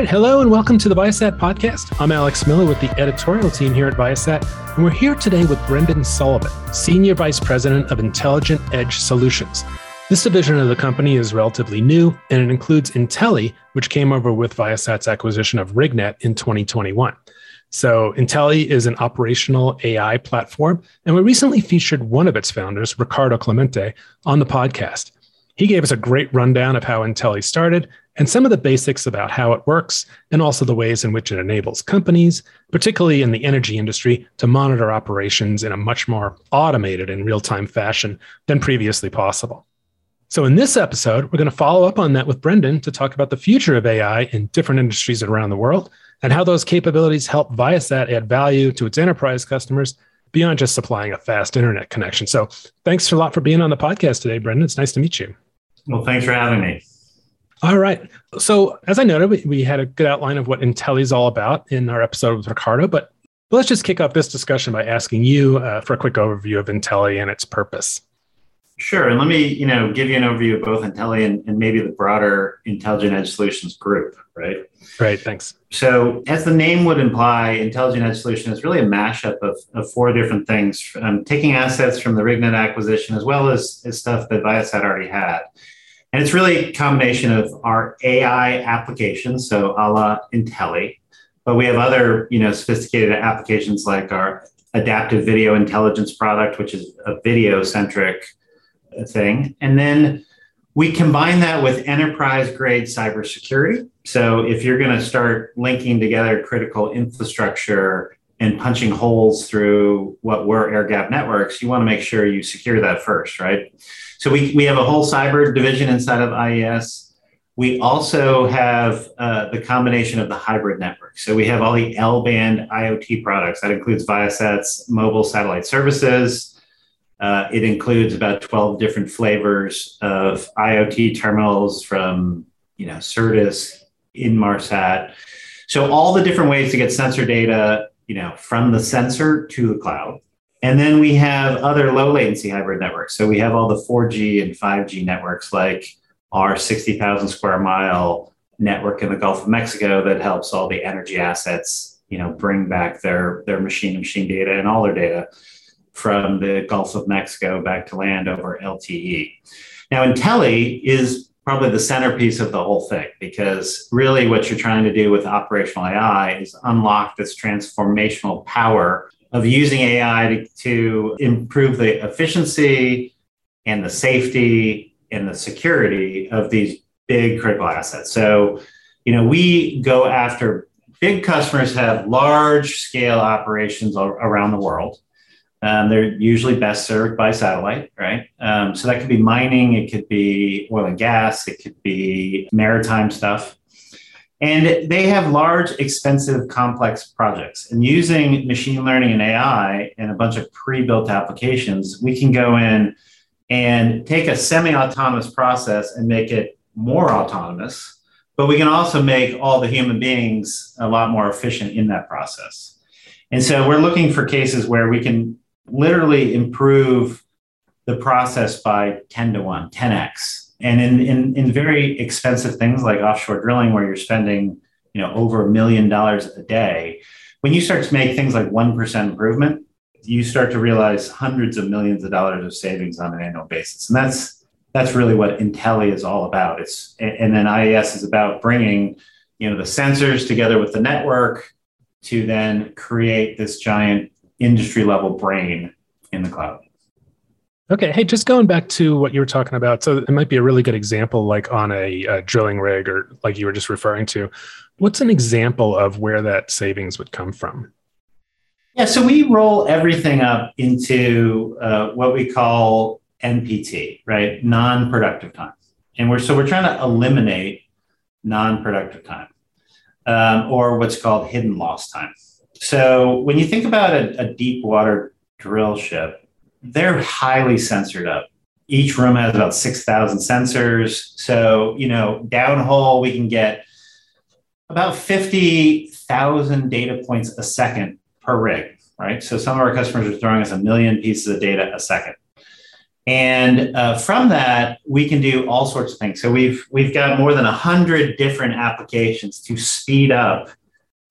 right, hello and welcome to the Viasat podcast. I'm Alex Miller with the editorial team here at Viasat, and we're here today with Brendan Sullivan, Senior Vice President of Intelligent Edge Solutions. This division of the company is relatively new, and it includes Intelie, which came over with Viasat's acquisition of RigNet in 2021. So, Intelie is an operational AI platform, and we recently featured one of its founders, Ricardo Clemente, on the podcast. He gave us a great rundown of how Intelie started and some of the basics about how it works, and also the ways in which it enables companies, particularly in the energy industry, to monitor operations in a much more automated and real time fashion than previously possible. So, in this episode, we're going to follow up on that with Brendan to talk about the future of AI in different industries around the world and how those capabilities help Viasat add value to its enterprise customers beyond just supplying a fast internet connection. So, thanks a lot for being on the podcast today, Brendan. It's nice to meet you. Well, thanks for having me. All right. So, as I noted, we, we had a good outline of what Intelie is all about in our episode with Ricardo, but let's just kick off this discussion by asking you uh, for a quick overview of Intelie and its purpose. Sure. And let me, you know, give you an overview of both Intelie and, and maybe the broader Intelligent Edge Solutions group, right? Right. thanks. So, as the name would imply, Intelligent Edge Solution is really a mashup of, of four different things, um, taking assets from the RigNet acquisition as well as, as stuff that Viasat already had. And it's really a combination of our AI applications, so a la Intelie, but we have other, you know, sophisticated applications like our adaptive video intelligence product, which is a video centric uh, thing. And then we combine that with enterprise grade cybersecurity. So if you're going to start linking together critical infrastructure and punching holes through what were air gap networks, you want to make sure you secure that first, right? So we, we have a whole cyber division inside of IES. We also have uh, the combination of the hybrid network. So we have all the L band IoT products. That includes Viasat's mobile satellite services. Uh, it includes about 12 different flavors of IoT terminals from, you know, Certus, Inmarsat. So all the different ways to get sensor data, you know, from the sensor to the cloud. And then we have other low latency hybrid networks. So we have all the 4G and 5G networks like our 60,000 square mile network in the Gulf of Mexico that helps all the energy assets, you know, bring back their, their machine machine data and all their data from the Gulf of Mexico back to land over LTE. Now, Intelie is probably the centerpiece of the whole thing because really what you're trying to do with operational AI is unlock this transformational power of using AI to, to improve the efficiency and the safety and the security of these big critical assets. So, you know, we go after big customers have large scale operations around the world. Um, they're usually best served by satellite, right? Um, so that could be mining, it could be oil and gas, it could be maritime stuff. And they have large, expensive, complex projects. And using machine learning and AI and a bunch of pre built applications, we can go in and take a semi autonomous process and make it more autonomous. But we can also make all the human beings a lot more efficient in that process. And so we're looking for cases where we can literally improve the process by 10 to 1, 10x and in, in, in very expensive things like offshore drilling, where you're spending you know over a million dollars a day, when you start to make things like 1% improvement, you start to realize hundreds of millions of dollars of savings on an annual basis. And that's that's really what Intelie is all about. It's and then IES is about bringing you know the sensors together with the network to then create this giant industry level brain in the cloud. Okay. Hey, just going back to what you were talking about. So it might be a really good example, like on a, a, drilling rig or like you were just referring to. What's an example of where that savings would come from? Yeah. So we roll everything up into uh, what we call NPT, right? Non productive time. And we're so we're trying to eliminate non productive time um, or what's called hidden loss time. So when you think about a, a deep water drill ship, they're highly censored up. Each room has about 6,000 sensors. So, you know, downhole, we can get about 50,000 data points a second per rig, right? So some of our customers are throwing us a million pieces of data a second. And uh, from that, we can do all sorts of things. So we've we've got more than hundred different applications to speed up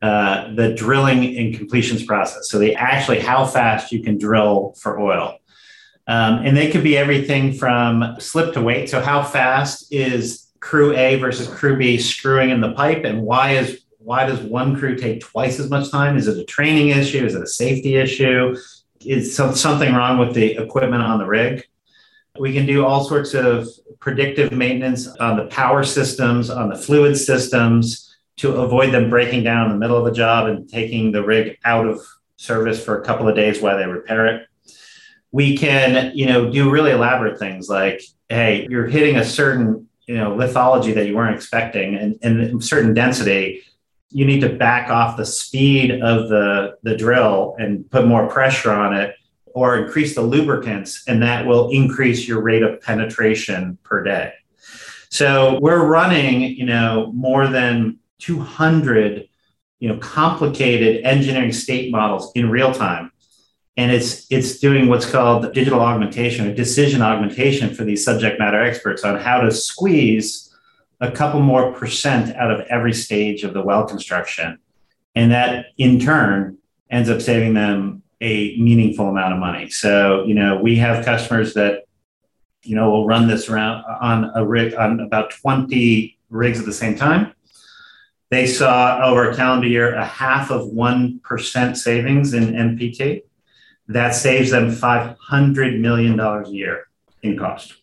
uh, the drilling and completions process. So they actually how fast you can drill for oil. Um, and they could be everything from slip to weight. So how fast is crew A versus crew B screwing in the pipe, and why is why does one crew take twice as much time? Is it a training issue? Is it a safety issue? Is something wrong with the equipment on the rig? We can do all sorts of predictive maintenance on the power systems, on the fluid systems to avoid them breaking down in the middle of the job and taking the rig out of service for a couple of days while they repair it. We can, you know, do really elaborate things like, hey, you're hitting a certain, you know, lithology that you weren't expecting and, and certain density you need to back off the speed of the, the drill and put more pressure on it or increase the lubricants, and that will increase your rate of penetration per day. So we're running, you know, more than 200, you know, complicated engineering state models in real time. And it's it's doing what's called digital augmentation or decision augmentation for these subject matter experts on how to squeeze a couple more percent out of every stage of the well construction. And that in turn ends up saving them a meaningful amount of money. So, you know, we have customers that, you know, will run this around on a rig on about 20 rigs at the same time. They saw over a calendar year a half of 1% savings in NPT. That saves them $500 million a year in cost.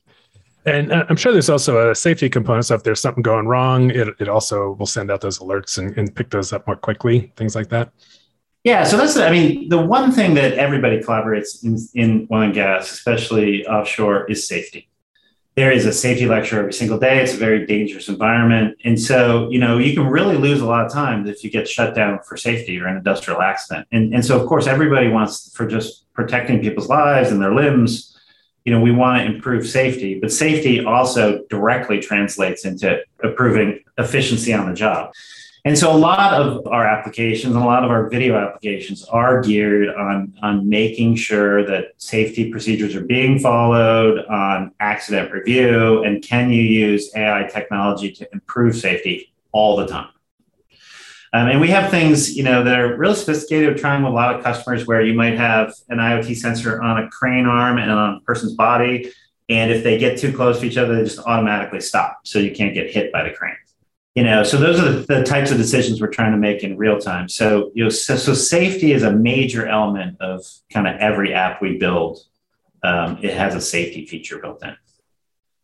And uh, I'm sure there's also a safety component. So if there's something going wrong, it, it also will send out those alerts and, and pick those up more quickly, things like that. Yeah, so that's I mean the one thing that everybody collaborates in, in oil and gas, especially offshore, is safety. There is a safety lecture every single day. It's a very dangerous environment, and so you know you can really lose a lot of time if you get shut down for safety or an industrial accident. And and so of course everybody wants for just protecting people's lives and their limbs you know, we want to improve safety, but safety also directly translates into improving efficiency on the job. And so a lot of our applications and a lot of our video applications are geared on, on making sure that safety procedures are being followed, on accident review, and can you use AI technology to improve safety all the time. Um, and we have things, you know, that are really sophisticated. We're trying with a lot of customers where you might have an IoT sensor on a crane arm and on a person's body. And if they get too close to each other, they just automatically stop. So you can't get hit by the crane. You know, so those are the, the types of decisions we're trying to make in real time. So, you know, so, so safety is a major element of kind of every app we build. Um, it has a safety feature built in.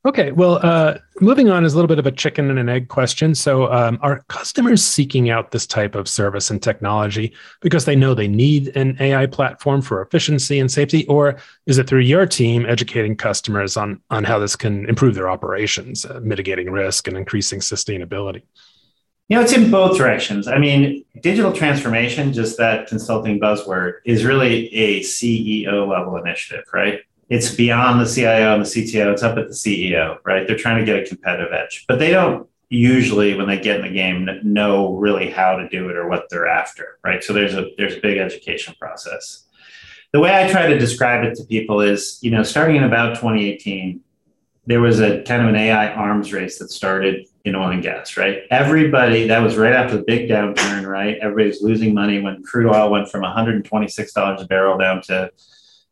Okay, well, uh, moving on is a little bit of a chicken and an egg question. So, um, are customers seeking out this type of service and technology because they know they need an AI platform for efficiency and safety, or is it through your team educating customers on on how this can improve their operations, uh, mitigating risk and increasing sustainability? You know, it's in both directions. I mean, digital transformation, just that consulting buzzword, is really a CEO level initiative, right? It's beyond the CIO and the CTO. It's up at the CEO, right? They're trying to get a competitive edge, but they don't usually, when they get in the game, know really how to do it or what they're after, right? So there's a there's a big education process. The way I try to describe it to people is, you know, starting in about 2018, there was a kind of an AI arms race that started in oil and gas, right? Everybody, that was right after the big downturn, right? Everybody's losing money when crude oil went from $126 a barrel down to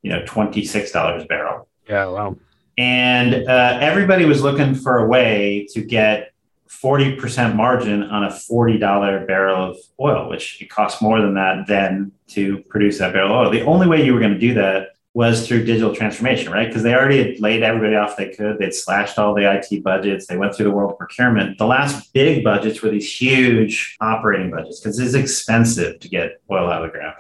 you know, $26 a barrel. Yeah, wow. And uh, everybody was looking for a way to get 40% margin on a $40 barrel of oil, which it costs more than that then to produce that barrel of oil. The only way you were going to do that was through digital transformation, right? Because they already had laid everybody off they could. They'd slashed all the IT budgets. They went through the world procurement. The last big budgets were these huge operating budgets because it's expensive to get oil out of the ground.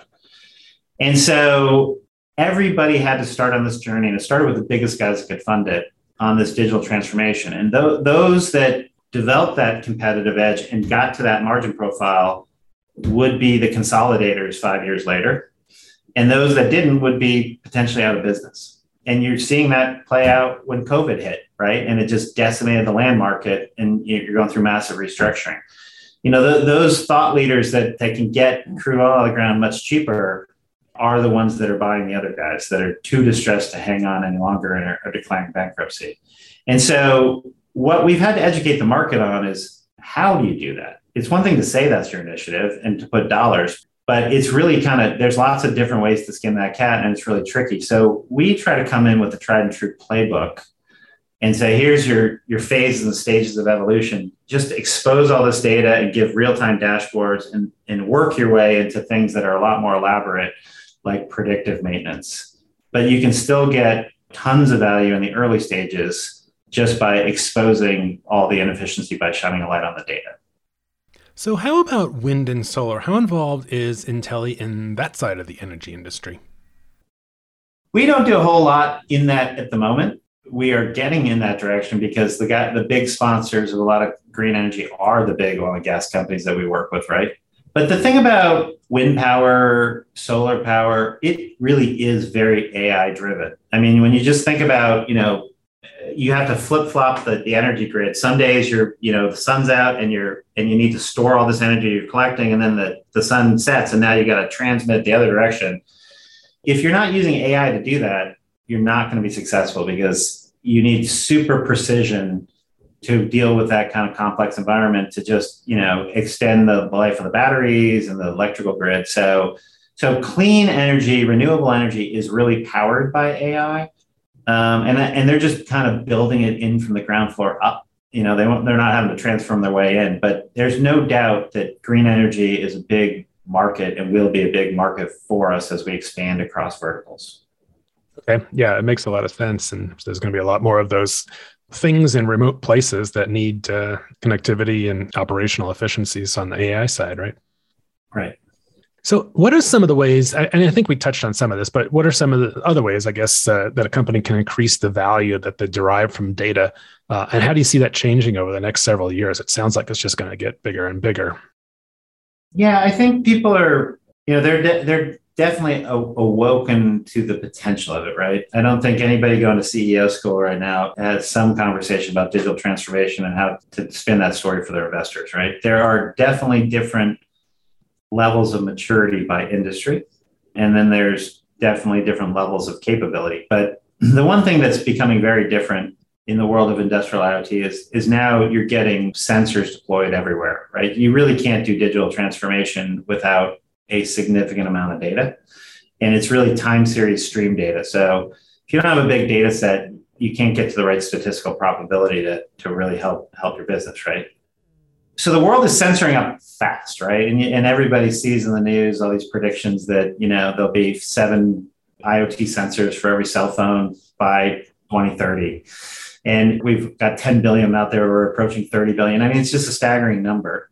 And so everybody had to start on this journey, and it started with the biggest guys that could fund it on this digital transformation. And th- those that developed that competitive edge and got to that margin profile would be the consolidators five years later. And those that didn't would be potentially out of business. And you're seeing that play out when COVID hit, right? And it just decimated the land market, and you're going through massive restructuring. You know, th- those thought leaders that, that can get crude oil out of the ground much cheaper are the ones that are buying the other guys that are too distressed to hang on any longer and are, are declaring bankruptcy. And so, what we've had to educate the market on is how do you do that? It's one thing to say that's your initiative and to put dollars, but it's really kind of there's lots of different ways to skin that cat, and it's really tricky. So we try to come in with a tried and true playbook and say, here's your your phases and stages of evolution. Just expose all this data and give real time dashboards and and work your way into things that are a lot more elaborate like predictive maintenance. But you can still get tons of value in the early stages just by exposing all the inefficiency by shining a light on the data. So, how about wind and solar? How involved is Intelie in that side of the energy industry? We don't do a whole lot in that at the moment. We are getting in that direction because the guy, the big sponsors of a lot of green energy are the big oil and gas companies that we work with, right? But the thing about wind power, solar power, it really is very AI driven. I mean, when you just think about, you know, you have to flip flop the, the energy grid. Some days you're, you know, the sun's out and you're and you need to store all this energy you're collecting, and then the, the sun sets and now you got to transmit the other direction. If you're not using AI to do that, you're not going to be successful because you need super precision to deal with that kind of complex environment to just you know extend the life of the batteries and the electrical grid. So so clean energy renewable energy is really powered by ai um, and, and they're just kind of building it in from the ground floor up. You know they they're not having to transform their way in but there's no doubt that green energy is a big market and will be a big market for us as we expand across verticals. Okay. Yeah it makes a lot of sense and there's going to be a lot more of those things in remote places that need uh, connectivity and operational efficiencies on the AI side, right? Right. So, what are some of the ways? And I think we touched on some of this, but what are some of the other ways, I guess, uh, that a company can increase the value that they derive from data? Uh, and how do you see that changing over the next several years? It sounds like it's just going to get bigger and bigger. Yeah, I think people are, you know, they're they're definitely awoken to the potential of it, right? I don't think anybody going to CEO school right now has some conversation about digital transformation and how to spin that story for their investors, right? There are definitely different levels of maturity by industry. And then there's definitely different levels of capability. But the one thing that's becoming very different in the world of industrial IoT is, is now you're getting sensors deployed everywhere, right? You really can't do digital transformation without a significant amount of data. And it's really time series stream data. So if you don't have a big data set, you can't get to the right statistical probability to, to really help help your business, right? So the world is censoring up fast, right? And, and everybody sees in the news all these predictions that, you know, there'll be seven IoT sensors for every cell phone by 2030. And we've got 10 billion out there. We're approaching 30 billion. I mean, it's just a staggering number.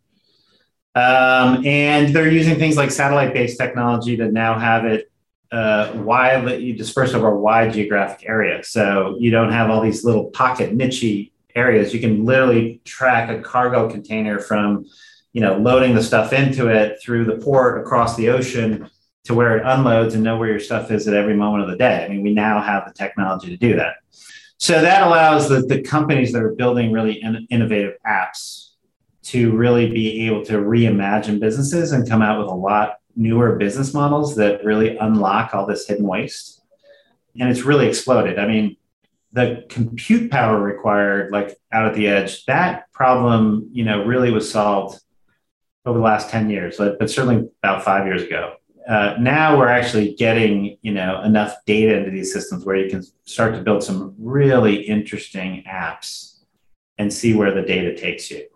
Um, and they're using things like satellite-based technology to now have it uh, widely dispersed over a wide geographic area. So you don't have all these little pocket niche areas. You can literally track a cargo container from, you know, loading the stuff into it through the port across the ocean to where it unloads and know where your stuff is at every moment of the day. I mean, we now have the technology to do that. So that allows the, the companies that are building really in, innovative apps to really be able to reimagine businesses and come out with a lot newer business models that really unlock all this hidden waste. And it's really exploded. I mean, the compute power required, like out at the edge, that problem, you know, really was solved over the last 10 years, but, certainly about five years ago. Uh, now we're actually getting, you know, enough data into these systems where you can start to build some really interesting apps and see where the data takes you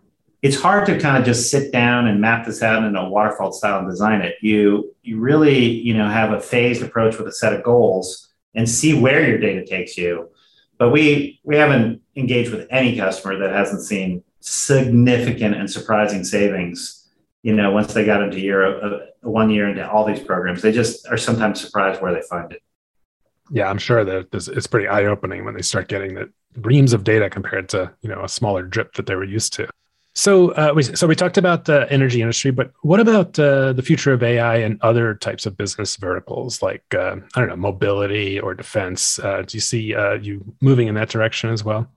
it's hard to kind of just sit down and map this out in a waterfall style and design it. You you really you know have a phased approach with a set of goals and see where your data takes you. But we we haven't engaged with any customer that hasn't seen significant and surprising savings. You know, once they got into year uh, one year into all these programs, they just are sometimes surprised where they find it. Yeah, I'm sure that it's pretty eye opening when they start getting the reams of data compared to you know a smaller drip that they were used to. So, uh, we, so we talked about the energy industry, but what about uh, the future of AI and other types of business verticals, like uh, I don't know, mobility or defense? Uh, do you see uh, you moving in that direction as well?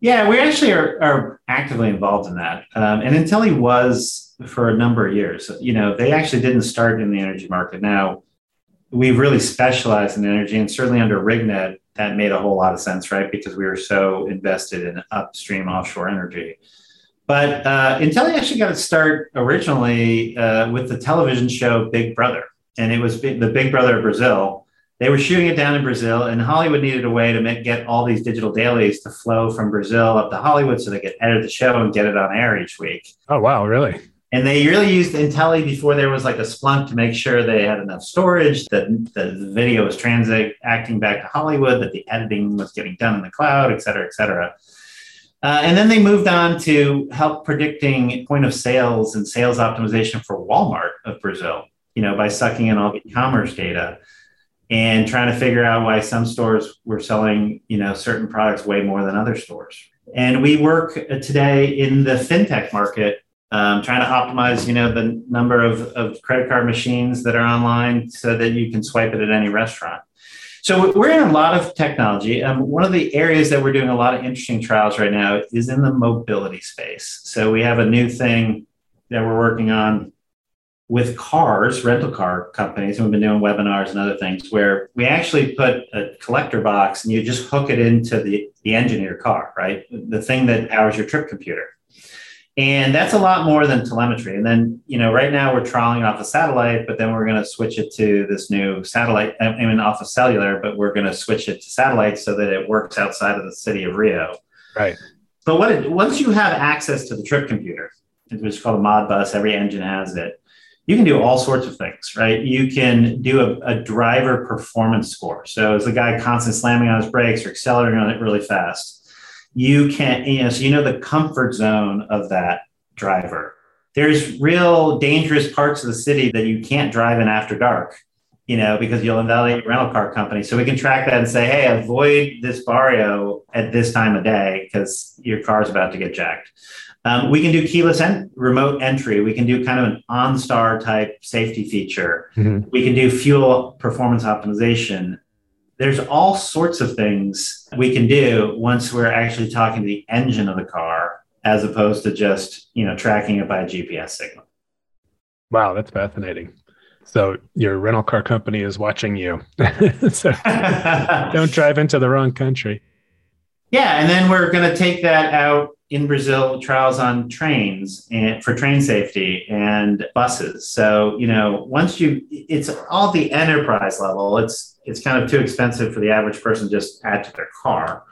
Yeah, we actually are, are actively involved in that, um, and Intelie was for a number of years. You know, they actually didn't start in the energy market. Now, we've really specialized in energy, and certainly under RigNet, that made a whole lot of sense, right? Because we were so invested in upstream offshore energy. But uh, Intelie actually got its start originally uh, with the television show Big Brother, and it was the Big Brother of Brazil. They were shooting it down in Brazil, and Hollywood needed a way to make, get all these digital dailies to flow from Brazil up to Hollywood so they could edit the show and get it on air each week. Oh, wow, really? And they really used Intelie before there was like a Splunk to make sure they had enough storage, that the video was transacting back to Hollywood, that the editing was getting done in the cloud, et cetera, et cetera. Uh, and then they moved on to help predicting point of sales and sales optimization for Walmart of Brazil, you know, by sucking in all the e-commerce data and trying to figure out why some stores were selling, you know, certain products way more than other stores. And we work today in the fintech market um, trying to optimize you know the number of, of credit card machines that are online so that you can swipe it at any restaurant so we're in a lot of technology. Um, one of the areas that we're doing a lot of interesting trials right now is in the mobility space. So we have a new thing that we're working on with cars rental car companies and we've been doing webinars and other things where we actually put a collector box and you just hook it into the, the engine of your car right? The thing that powers your trip computer and that's a lot more than telemetry. And then, you know, right now we're trialing off a satellite, but then we're going to switch it to this new satellite, I mean, off of cellular, but we're going to switch it to satellite so that it works outside of the city of Rio. Right. But what it, once you have access to the trip computer, which is called a Modbus, every engine has it. You can do all sorts of things, right? You can do a, a driver performance score. So, is the guy constantly slamming on his brakes or accelerating on it really fast? You can, you know, so you know the comfort zone of that driver. There's real dangerous parts of the city that you can't drive in after dark, you know, because you'll invalidate your rental car company. So we can track that and say, hey, avoid this barrio at this time of day because your car's about to get jacked. Um, we can do keyless en- remote entry. We can do kind of an OnStar type safety feature. Mm-hmm. We can do fuel performance optimization there's all sorts of things we can do once we're actually talking to the engine of the car as opposed to just you know tracking it by a gps signal. Wow that's fascinating. So your rental car company is watching you. So don't drive into the wrong country. Yeah and then we're going to take that out in Brazil trials on trains and for train safety and buses. So, you know, once you it's all the enterprise level, it's it's kind of too expensive for the average person to just add to their car.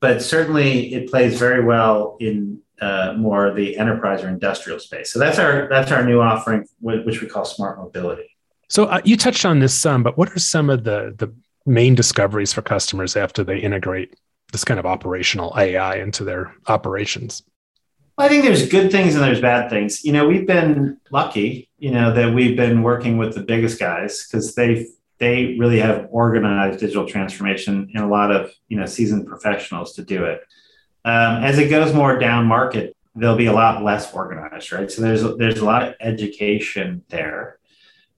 But certainly it plays very well in uh, more the enterprise or industrial space. So that's our that's our new offering, which we call smart mobility. So uh, you touched on this some, but what are some of the the main discoveries for customers after they integrate this kind of operational AI into their operations? I think there's good things and there's bad things. You know, we've been lucky, you know, that we've been working with the biggest guys because they they really have organized digital transformation and a lot of you know seasoned professionals to do it. Um, as it goes more down market, they'll be a lot less organized, right? So there's there's a lot of education there.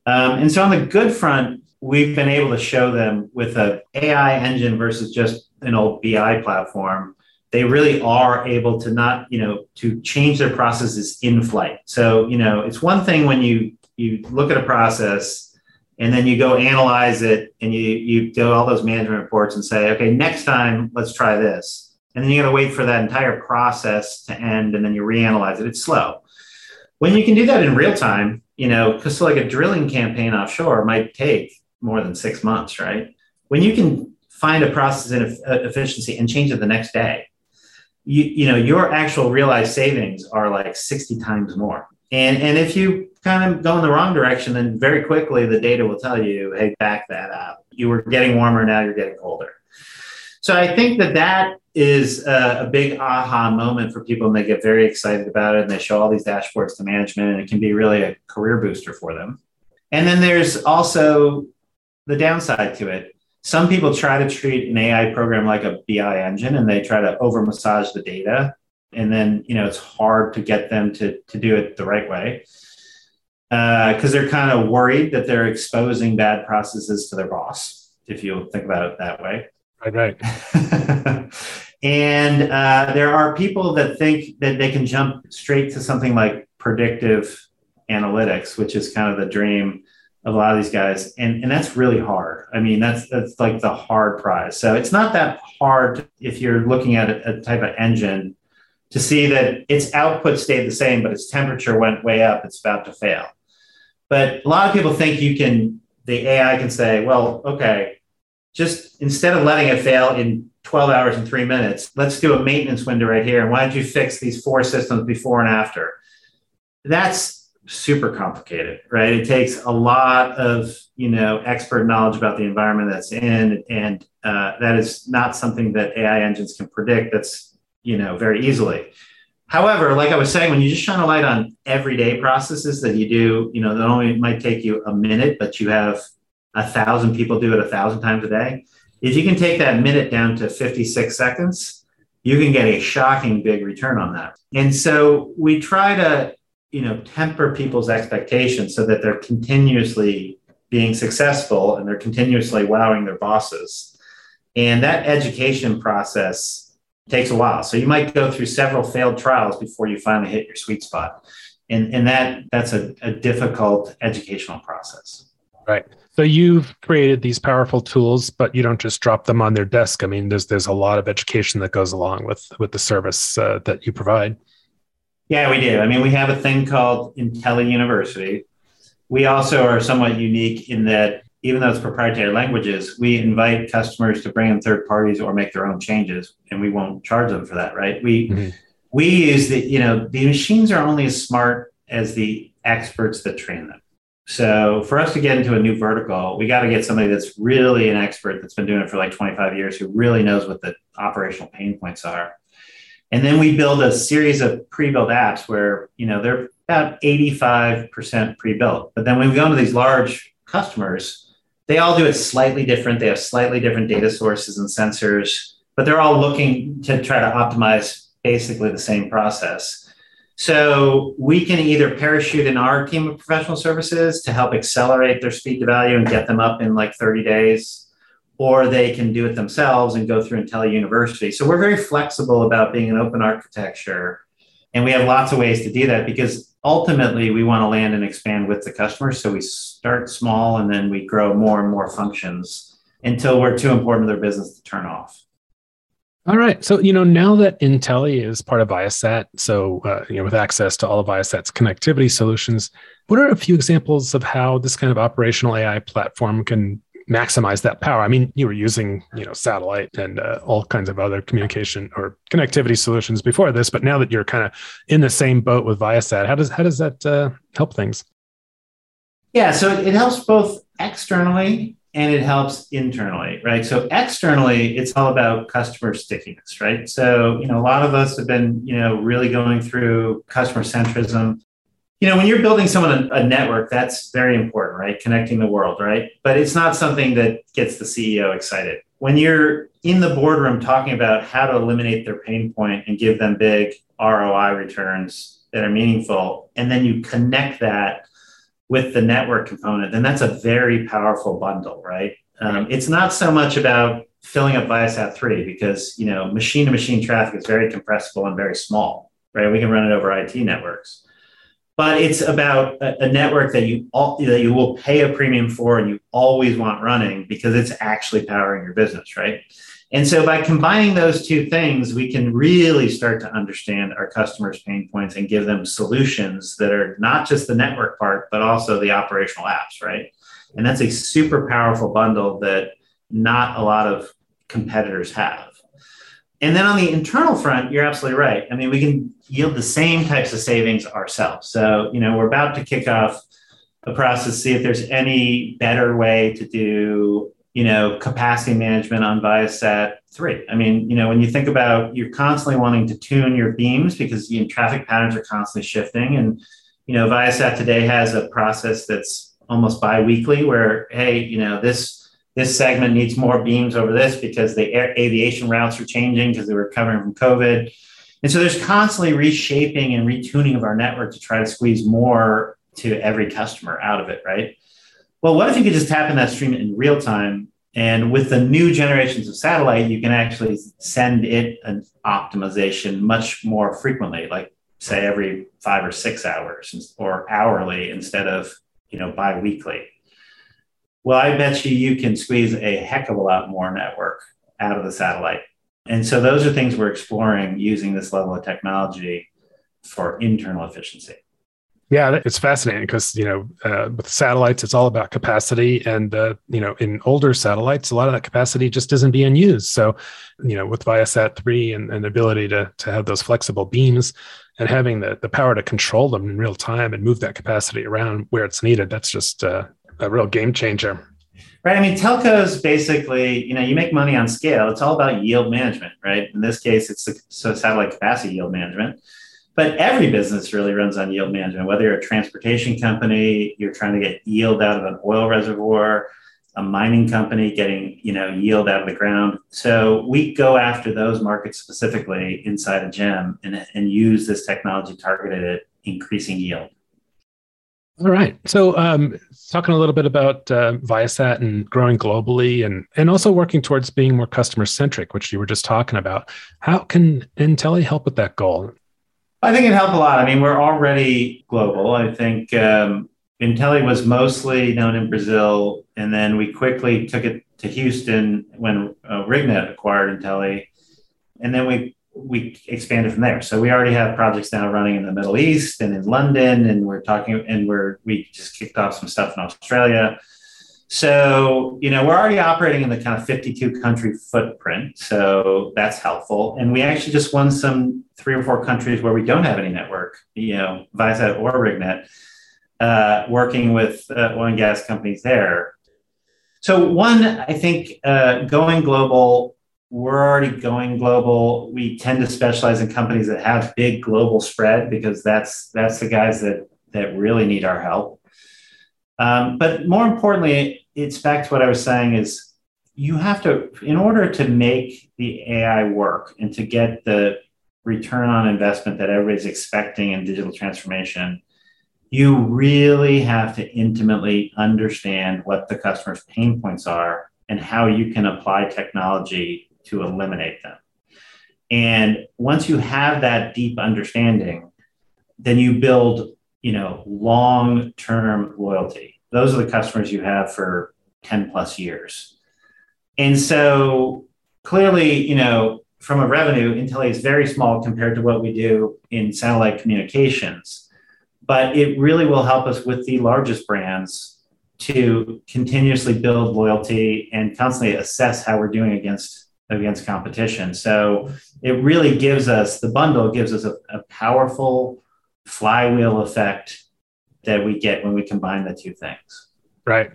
Um, and so on the good front, we've been able to show them with a AI engine versus just an old BI platform, they really are able to not, you know, to change their processes in flight. So, you know, it's one thing when you you look at a process and then you go analyze it and you you do all those management reports and say, okay, next time let's try this. And then you got to wait for that entire process to end and then you reanalyze it. It's slow. When you can do that in real time, you know, because like a drilling campaign offshore might take more than six months, right? When you can find a process uh, efficiency and change it the next day, you, you know, your actual realized savings are like 60 times more. And, and if you kind of go in the wrong direction, then very quickly the data will tell you, hey, back that up. You were getting warmer, now you're getting colder. So I think that that is a, a, big aha moment for people and they get very excited about it and they show all these dashboards to management and it can be really a career booster for them. And then there's also the downside to it some people try to treat an AI program like a BI engine and they try to over massage the data. And then, you know, it's hard to get them to, to do it the right way because uh, they're kind of worried that they're exposing bad processes to their boss, if you think about it that way. Right, right. and uh, there are people that think that they can jump straight to something like predictive analytics, which is kind of the dream of a lot of these guys. And, and that's really hard. I mean, that's that's like the hard prize. So it's not that hard if you're looking at a, a type of engine to see that its output stayed the same, but its temperature went way up, it's about to fail. But a lot of people think you can, the AI can say, well, okay, just instead of letting it fail in 12 hours and three minutes, let's do a maintenance window right here. And why don't you fix these four systems before and after? That's super complicated, right? It takes a lot of you know expert knowledge about the environment that's in, and uh, that is not something that AI engines can predict. That's you know very easily. However, like I was saying, when you just shine a light on everyday processes that you do, you know, that only might take you a minute, but you have a thousand people do it a thousand times a day. If you can take that minute down to 56 seconds, you can get a shocking big return on that. And so we try to you know temper people's expectations so that they're continuously being successful and they're continuously wowing their bosses and that education process takes a while. So you might go through several failed trials before you finally hit your sweet spot. And, and that that's a, a difficult educational process. Right. So you've created these powerful tools but you don't just drop them on their desk. I mean there's there's a lot of education that goes along with with the service uh, that you provide. Yeah, we do. I mean, we have a thing called Intelie University. We also are somewhat unique in that even though it's proprietary languages, we invite customers to bring in third parties or make their own changes, and we won't charge them for that, right? We mm-hmm. we use the you know the machines are only as smart as the experts that train them. So for us to get into a new vertical, we got to get somebody that's really an expert that's been doing it for like 25 years, who really knows what the operational pain points are. And then we build a series of pre-built apps where, you know, they're about 85% pre-built. But then when we go into these large customers, they all do it slightly different. They have slightly different data sources and sensors, but they're all looking to try to optimize basically the same process. So we can either parachute in our team of professional services to help accelerate their speed to value and get them up in like 30 days or they can do it themselves and go through Intelie University. So we're very flexible about being an open architecture. And we have lots of ways to do that because ultimately we want to land and expand with the customer. So we start small and then we grow more and more functions until we're too important to their business to turn off. All right. So, you know, now that Intelie is part of Viasat, so, uh, you know, with access to all of Viasat's connectivity solutions, what are a few examples of how this kind of operational AI platform can maximize that power. I mean, you were using, you know, satellite and uh, all kinds of other communication or connectivity solutions before this, but now that you're kind of in the same boat with Viasat, how does how does that uh, help things? Yeah, so it helps both externally and it helps internally, right? So externally, it's all about customer stickiness, right? So, you know, a lot of us have been, you know, really going through customer centrism you know, when you're building someone a, network, that's very important, right? Connecting the world, right? But it's not something that gets the CEO excited. When you're in the boardroom talking about how to eliminate their pain point and give them big ROI returns that are meaningful, and then you connect that with the network component, then that's a very powerful bundle, right? Um, it's not so much about filling up Viasat 3 because, you know, machine to machine traffic is very compressible and very small, right? We can run it over IT networks but it's about a, a, network that you all that you will pay a premium for and you always want running because it's actually powering your business right? And so by combining those two things we can really start to understand our customers pain points and give them solutions that are not just the network part but also the operational apps right? And that's a super powerful bundle that not a lot of competitors have and then on the internal front, you're absolutely right. I mean, we can yield the same types of savings ourselves. So, you know, we're about to kick off a process, see if there's any better way to do, you know, capacity management on Viasat 3. I mean, you know, when you think about you're constantly wanting to tune your beams because you know, traffic patterns are constantly shifting. And, you know, Viasat today has a process that's almost bi-weekly where, hey, you know, this this segment needs more beams over this because the air, aviation routes are changing because they were recovering from COVID. And so there's constantly reshaping and retuning of our network to try to squeeze more to every customer out of it, right? Well, what if you could just tap in that stream in real time? And with the new generations of satellite, you can actually send it an optimization much more frequently, like say every five or six hours or hourly instead of you know bi-weekly Well, I bet you you can squeeze a heck of a lot more network out of the satellite. And so those are things we're exploring using this level of technology for internal efficiency. Yeah, it's fascinating because you know uh, with satellites, it's all about capacity, and uh, you know in older satellites, a lot of that capacity just isn't being used. So, you know, with Viasat three and, and the ability to to have those flexible beams and having the the power to control them in real time and move that capacity around where it's needed, that's just uh, a real game changer. Right. I mean, telcos basically, you know, you make money on scale. It's all about yield management, right? In this case, it's the, so satellite capacity yield management. But every business really runs on yield management, whether you're a transportation company, you're trying to get yield out of an oil reservoir, a mining company getting, you know, yield out of the ground. So we go after those markets specifically inside a gem and, and use this technology targeted at increasing yield. All right. So, um, talking a little bit about uh, Viasat and growing globally, and and also working towards being more customer centric, which you were just talking about. How can Intelie help with that goal? I think it helped a lot. I mean, we're already global. I think um, Intelie was mostly known in Brazil, and then we quickly took it to Houston when uh, RigNet acquired Intelie, and then we we expanded from there. So we already have projects now running in the Middle East and in London, and we're talking, and we're we just kicked off some stuff in Australia. So, you know, we're already operating in the kind of 52 country footprint. So that's helpful. And we actually just won some three or four countries where we don't have any network, you know, Viasat or RigNet, uh, working with uh, oil and gas companies there. So, one, I think uh, going global, we're already going global. We tend to specialize in companies that have big global spread because that's that's the guys that that really need our help. Um, but more importantly, it's back to what I was saying is you have to, in order to make the AI work and to get the return on investment that everybody's expecting in digital transformation, you really have to intimately understand what the customer's pain points are and how you can apply technology to eliminate them. And once you have that deep understanding, then you build you know, long-term loyalty. Those are the customers you have for 10 plus years. And so clearly, you know, from a revenue, Intelie is very small compared to what we do in satellite communications. But it really will help us with the largest brands to continuously build loyalty and constantly assess how we're doing against against competition. So it really gives us the bundle gives us a, a powerful flywheel effect that we get when we combine the two things. Right.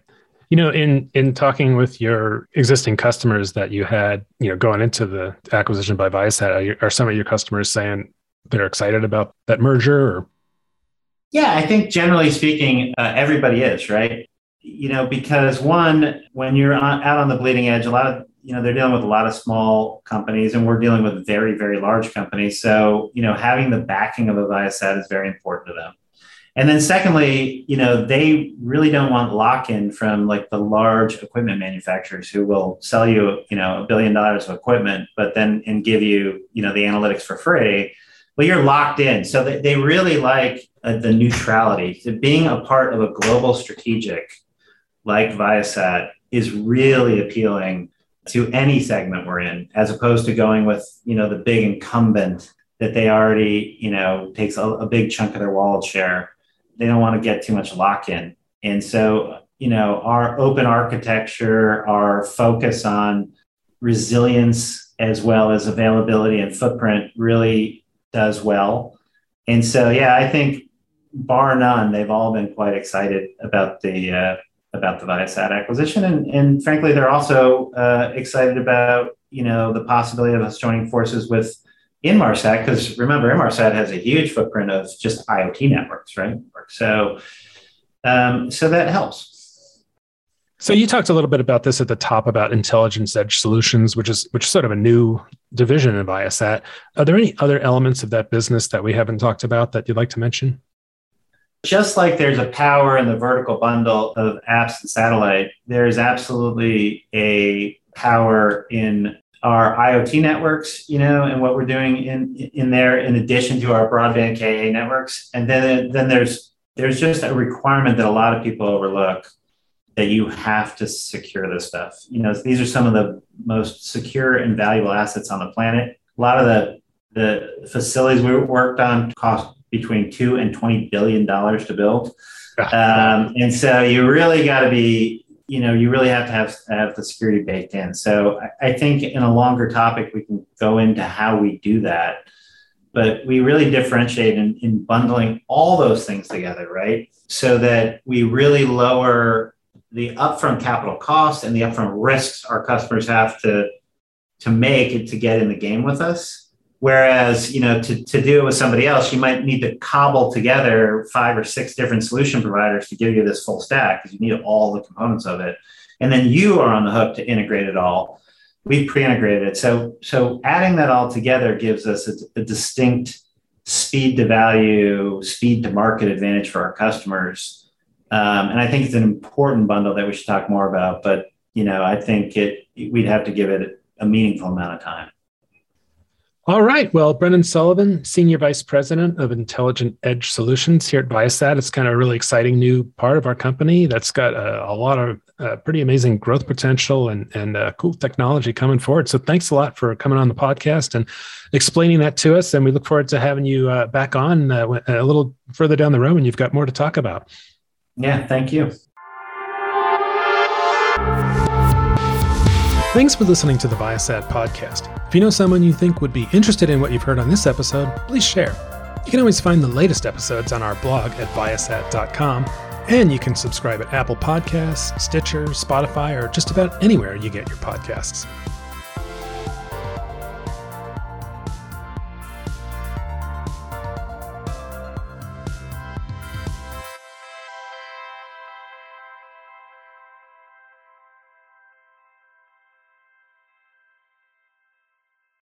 You know, in in talking with your existing customers that you had, you know, going into the acquisition by Viasat, are, are some of your customers saying they're excited about that merger? Or? Yeah, I think generally speaking, uh, everybody is right. You know, because one, when you're on, out on the bleeding edge, a lot of you know they're dealing with a lot of small companies and we're dealing with very very large companies. So you know having the backing of a viasat is very important to them. And then secondly you know they really don't want lock-in from like the large equipment manufacturers who will sell you you know a billion dollars of equipment but then and give you you know the analytics for free. Well you're locked in. So they, they really like uh, the neutrality. So being a part of a global strategic like viasat is really appealing to any segment we're in, as opposed to going with, you know, the big incumbent that they already, you know, takes a, a big chunk of their wallet share. They don't want to get too much lock in. And so, you know, our open architecture, our focus on resilience as well as availability and footprint really does well. And so, yeah, I think bar none, they've all been quite excited about the uh, about the Viasat acquisition, and, and frankly, they're also uh, excited about you know the possibility of us joining forces with Inmarsat because remember, Inmarsat has a huge footprint of just IoT networks, right? So, um, so that helps. So you talked a little bit about this at the top about intelligence edge solutions, which is which is sort of a new division of Viasat. Are there any other elements of that business that we haven't talked about that you'd like to mention? Just like there's a power in the vertical bundle of apps and satellite, there's absolutely a power in our IoT networks, you know, and what we're doing in in there, in addition to our broadband KA networks. And then then there's there's just a requirement that a lot of people overlook that you have to secure this stuff. You know, these are some of the most secure and valuable assets on the planet. A lot of the the facilities we worked on cost between two and twenty billion dollars to build, um, and so you really got to be, you know, you really have to have have the security baked in. So I, I think in a longer topic we can go into how we do that, but we really differentiate in, in bundling all those things together, right? So that we really lower the upfront capital costs and the upfront risks our customers have to to make it to get in the game with us whereas you know to, to do it with somebody else you might need to cobble together five or six different solution providers to give you this full stack because you need all the components of it and then you are on the hook to integrate it all we've pre-integrated it so so adding that all together gives us a, a distinct speed to value speed to market advantage for our customers um, and I think it's an important bundle that we should talk more about. But you know, I think it we'd have to give it a meaningful amount of time. All right. Well, Brendan Sullivan, Senior Vice President of Intelligent Edge Solutions here at Viasat. It's kind of a really exciting new part of our company that's got a, a lot of uh, pretty amazing growth potential and, and uh, cool technology coming forward. So thanks a lot for coming on the podcast and explaining that to us. And we look forward to having you uh, back on uh, a little further down the road when you've got more to talk about. Yeah, thank you. Thanks for listening to the Viasat podcast. If you know someone you think would be interested in what you've heard on this episode, please share. You can always find the latest episodes on our blog at viasat.com, and you can subscribe at Apple Podcasts, Stitcher, Spotify, or just about anywhere you get your podcasts.